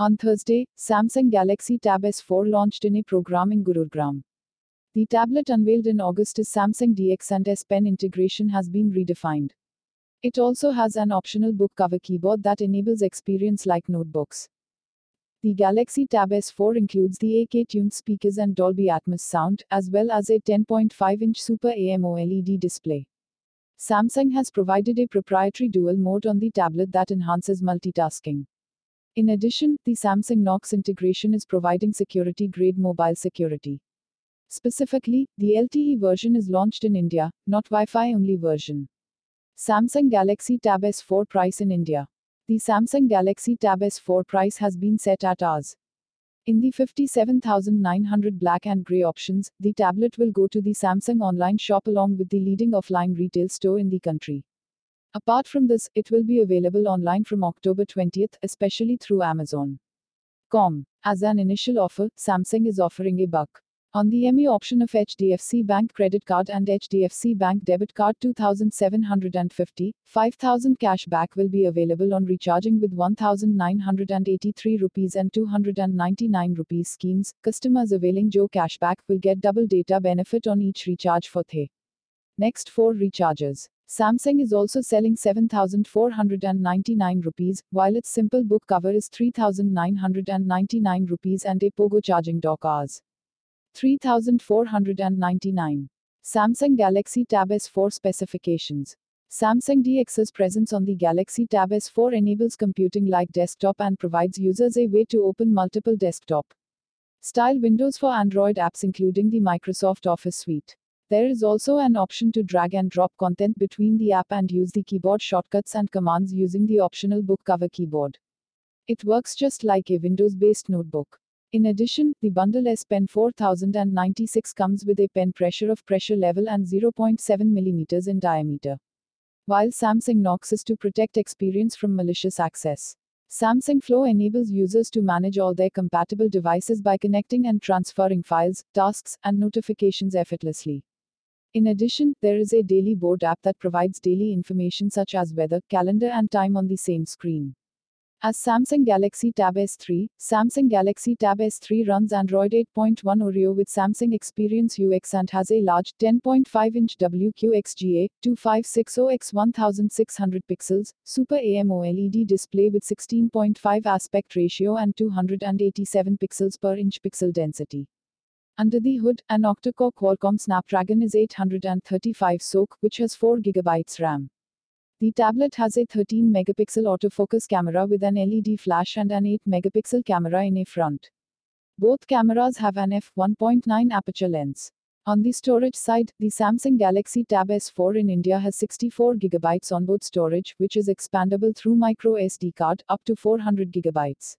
On Thursday, Samsung Galaxy Tab S4 launched in a program in Gurugram. The tablet unveiled in August is Samsung DeX and S Pen integration has been redefined. It also has an optional book cover keyboard that enables experience like notebooks. The Galaxy Tab S4 includes the AKG tuned speakers and Dolby Atmos sound, as well as a 10.5 inch Super AMOLED display. Samsung has provided a proprietary dual mode on the tablet that enhances multitasking. In addition, the Samsung Knox integration is providing security grade mobile security. Specifically, the LTE version is launched in India, not Wi Fi only version. Samsung Galaxy Tab S4 price in India. The Samsung Galaxy Tab S4 price has been set at Rs. In the 57,900 black and grey options, the tablet will go to the Samsung online shop along with the leading offline retail store in the country. Apart from this, it will be available online from October 20th, especially through Amazon. Com. As an initial offer, Samsung is offering a buck. On the ME option of HDFC Bank credit card and HDFC Bank debit card 2750, 5000 cash back will be available on recharging with 1983 rupees and 299 rupees schemes. Customers availing Jio cashback will get double data benefit on each recharge for the next 4 recharges. Samsung is also selling 7499 rupees, while its simple book cover is 3999 rupees and a Pogo charging dock Rs. 3499. Samsung Galaxy Tab S4 specifications. Samsung DeX's presence on the Galaxy Tab S4 enables computing like desktop and provides users a way to open multiple desktop style windows for Android apps including the Microsoft Office suite. There is also an option to drag and drop content between the app and use the keyboard shortcuts and commands using the optional book cover keyboard. It works just like a Windows based notebook. In addition, the bundle S Pen 4096 comes with a pen pressure of pressure level and 0.7 mm in diameter. While Samsung Knox is to protect experience from malicious access. Samsung Flow enables users to manage all their compatible devices by connecting and transferring files, tasks, and notifications effortlessly. In addition, there is a daily board app that provides daily information such as weather, calendar, and time on the same screen. As Samsung Galaxy Tab S3, Samsung Galaxy Tab S3 runs Android 8.1 Oreo with Samsung Experience UX and has a large 10.5-inch WQXGA 2560x1600 pixels Super AMOLED display with 16.5 aspect ratio and 287 pixels per inch pixel density. Under the hood, an octa-core Qualcomm Snapdragon is 835 SoC, which has 4 GB RAM. The tablet has a 13 megapixel autofocus camera with an LED flash and an 8 megapixel camera in a front. Both cameras have an f1.9 aperture lens. On the storage side, the Samsung Galaxy Tab S4 in India has 64 GB onboard storage, which is expandable through micro SD card up to 400 GB.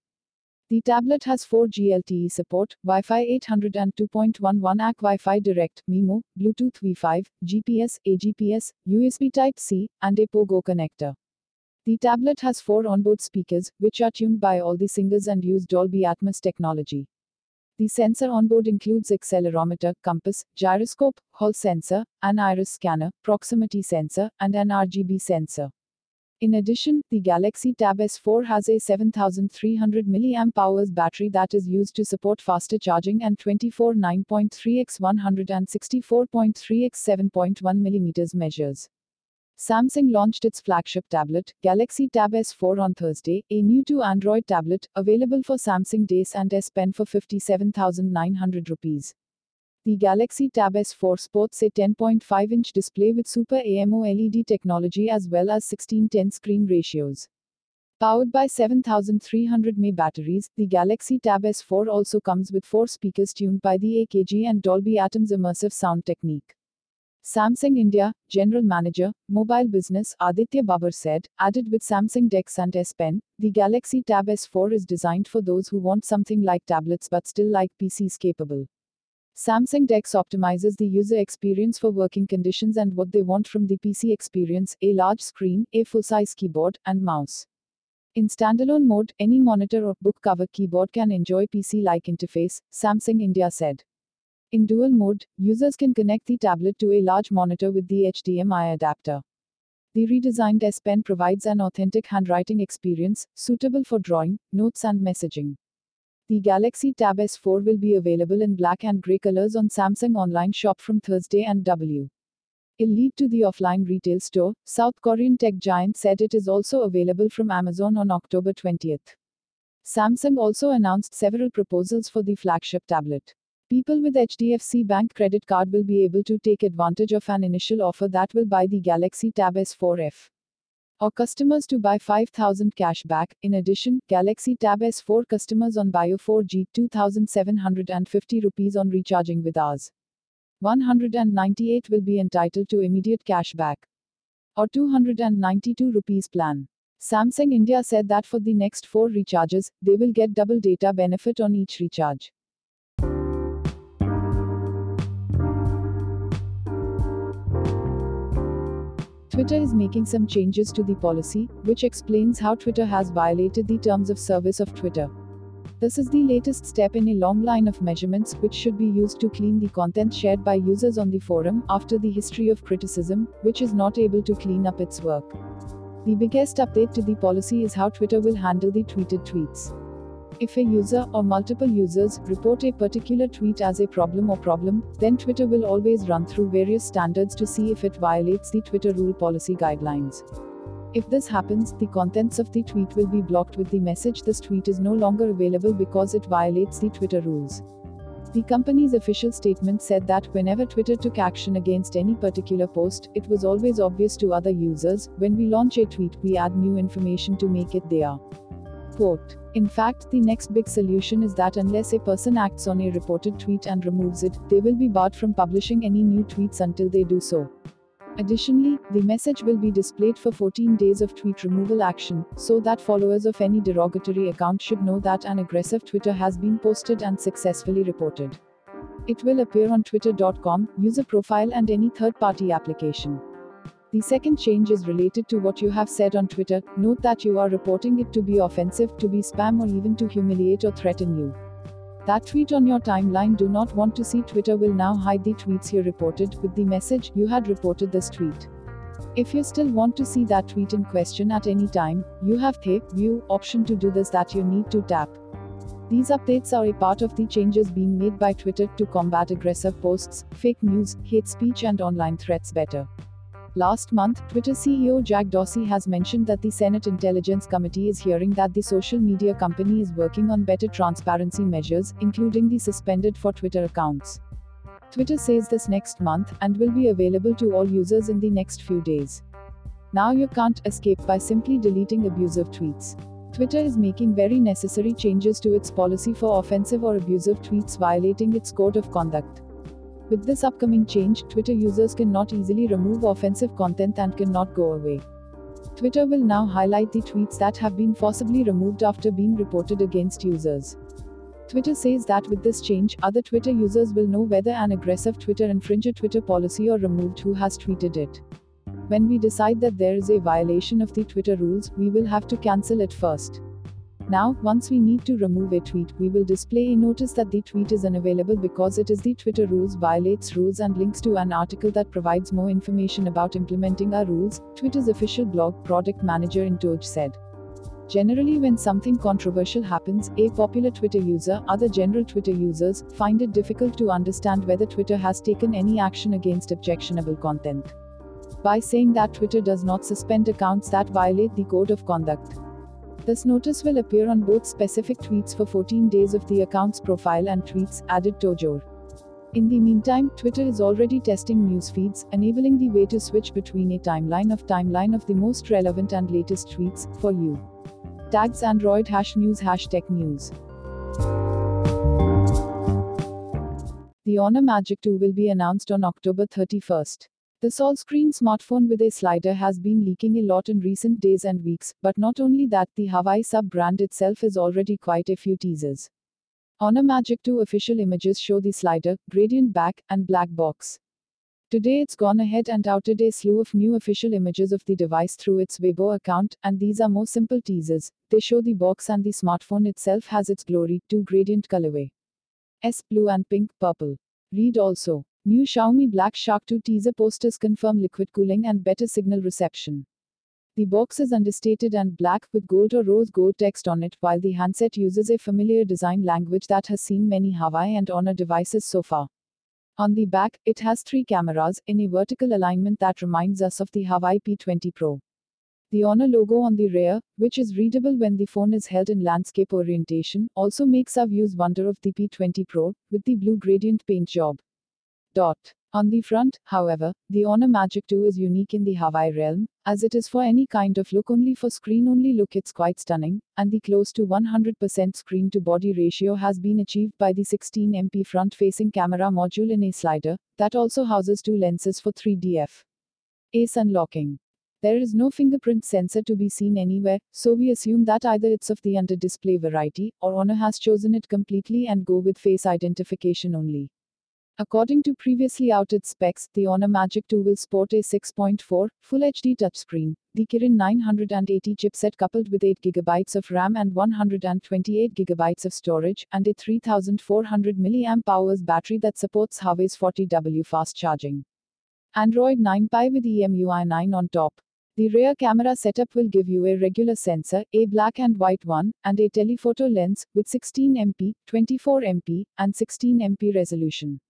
The tablet has 4G LTE support, Wi-Fi 800 and 2.11 AC Wi-Fi Direct, MIMO, Bluetooth V5, GPS, AGPS, USB Type-C, and a Pogo connector. The tablet has four onboard speakers, which are tuned by all the singers and use Dolby Atmos technology. The sensor onboard includes accelerometer, compass, gyroscope, Hall sensor, an iris scanner, proximity sensor, and an RGB sensor. In addition, the Galaxy Tab S4 has a 7300 mAh battery that is used to support faster charging and 24 9.3x 164.3x 7.1 mm measures. Samsung launched its flagship tablet, Galaxy Tab S4 on Thursday, a new to Android tablet, available for Samsung DeX and S Pen for 57,900 rupees. The Galaxy Tab S4 sports a 10.5-inch display with Super AMOLED technology as well as 16:10 screen ratios. Powered by 7300 mAh batteries, the Galaxy Tab S4 also comes with four speakers tuned by the AKG and Dolby Atmos immersive sound technique. Samsung India, General Manager, Mobile Business Aditya Babbar said, added with Samsung DeX and S Pen, the Galaxy Tab S4 is designed for those who want something like tablets but still like PCs capable. Samsung DeX optimizes the user experience for working conditions and what they want from the PC experience a large screen, a full size keyboard, and mouse. In standalone mode, any monitor or book cover keyboard can enjoy PC like interface, Samsung India said. In dual mode, users can connect the tablet to a large monitor with the HDMI adapter. The redesigned S Pen provides an authentic handwriting experience, suitable for drawing, notes, and messaging. The Galaxy Tab S4 will be available in black and grey colors on Samsung online shop from Thursday and W. It'll lead to the offline retail store. South Korean tech giant said it is also available from Amazon on October 20th. Samsung also announced several proposals for the flagship tablet. People with HDFC Bank credit card will be able to take advantage of an initial offer that will buy the Galaxy Tab S4F. Or customers to buy 5000 cash back. In addition, Galaxy Tab S4 customers on Jio 4G 2750 rupees on recharging with us. 198 will be entitled to immediate cash back. Or 292 rupees plan. Samsung India said that for the next 4 recharges, they will get double data benefit on each recharge. Twitter is making some changes to the policy, which explains how Twitter has violated the terms of service of Twitter. This is the latest step in a long line of measurements which should be used to clean the content shared by users on the forum after the history of criticism, which is not able to clean up its work. The biggest update to the policy is how Twitter will handle the tweeted tweets. If a user or multiple users report a particular tweet as a problem or problem, then Twitter will always run through various standards to see if it violates the Twitter rule policy guidelines. If this happens, the contents of the tweet will be blocked with the message this tweet is no longer available because it violates the Twitter rules. The company's official statement said that whenever Twitter took action against any particular post, it was always obvious to other users. When we launch a tweet, we add new information to make it there. Quote. In fact, the next big solution is that unless a person acts on a reported tweet and removes it, they will be barred from publishing any new tweets until they do so. Additionally, the message will be displayed for 14 days of tweet removal action, so that followers of any derogatory account should know that an aggressive Twitter has been posted and successfully reported. It will appear on twitter.com, user profile, and any third party application. The second change is related to what you have said on Twitter. Note that you are reporting it to be offensive, to be spam, or even to humiliate or threaten you. That tweet on your timeline do not want to see Twitter will now hide the tweets you reported with the message you had reported this tweet. If you still want to see that tweet in question at any time, you have the view option to do this that you need to tap. These updates are a part of the changes being made by Twitter to combat aggressive posts, fake news, hate speech, and online threats better. Last month, Twitter CEO Jack Dorsey has mentioned that the Senate Intelligence Committee is hearing that the social media company is working on better transparency measures, including the suspended for Twitter accounts. Twitter says this next month, and will be available to all users in the next few days. Now you can't escape by simply deleting abusive tweets. Twitter is making very necessary changes to its policy for offensive or abusive tweets violating its code of conduct. With this upcoming change, Twitter users can not easily remove offensive content and cannot go away. Twitter will now highlight the tweets that have been forcibly removed after being reported against users. Twitter says that with this change, other Twitter users will know whether an aggressive Twitter infringed a Twitter policy or removed who has tweeted it. When we decide that there is a violation of the Twitter rules, we will have to cancel it first. Now, once we need to remove a tweet, we will display a notice that the tweet is unavailable because it is the Twitter rules violates rules and links to an article that provides more information about implementing our rules, Twitter's official blog, Product Manager in Touch said. Generally, when something controversial happens, a popular Twitter user, other general Twitter users, find it difficult to understand whether Twitter has taken any action against objectionable content. By saying that Twitter does not suspend accounts that violate the code of conduct. This notice will appear on both specific tweets for 14 days of the account's profile and tweets, added Tojor. In the meantime, Twitter is already testing news feeds, enabling the way to switch between a timeline of timeline of the most relevant and latest tweets, for you. Tags Android hash news hashtag news. The Honor Magic 2 will be announced on October 31st. The Sol screen smartphone with a slider has been leaking a lot in recent days and weeks, but not only that, the Huawei sub brand itself is already quite a few teasers. Honor Magic 2 official images show the slider, gradient back, and black box. Today it's gone ahead and outed a slew of new official images of the device through its Weibo account, and these are more simple teasers. They show the box and the smartphone itself has its glory, two gradient colorway. S blue and pink, purple. Read also. New Xiaomi Black Shark 2 teaser posters confirm liquid cooling and better signal reception. The box is understated and black with gold or rose gold text on it, while the handset uses a familiar design language that has seen many Huawei and Honor devices so far. On the back, it has three cameras in a vertical alignment that reminds us of the Huawei P20 Pro. The Honor logo on the rear, which is readable when the phone is held in landscape orientation, also makes our views wonder of the P20 Pro, with the blue gradient paint job. Dot. On the front, however, the Honor Magic 2 is unique in the Huawei realm, as it is for any kind of look only for screen only look it's quite stunning, and the close to 100% screen to body ratio has been achieved by the 16MP front facing camera module in a slider, that also houses two lenses for 3DF. Ace unlocking. There is no fingerprint sensor to be seen anywhere, so we assume that either it's of the under display variety, or Honor has chosen it completely and go with face identification only. According to previously outed specs, the Honor Magic 2 will sport a 6.4 Full HD touchscreen, the Kirin 980 chipset coupled with 8GB of RAM and 128GB of storage, and a 3400 mAh battery that supports Huawei's 40W fast charging. Android 9 Pie with EMUI 9 on top. The rear camera setup will give you a regular sensor, a black and white one, and a telephoto lens, with 16MP, 24MP, and 16MP resolution.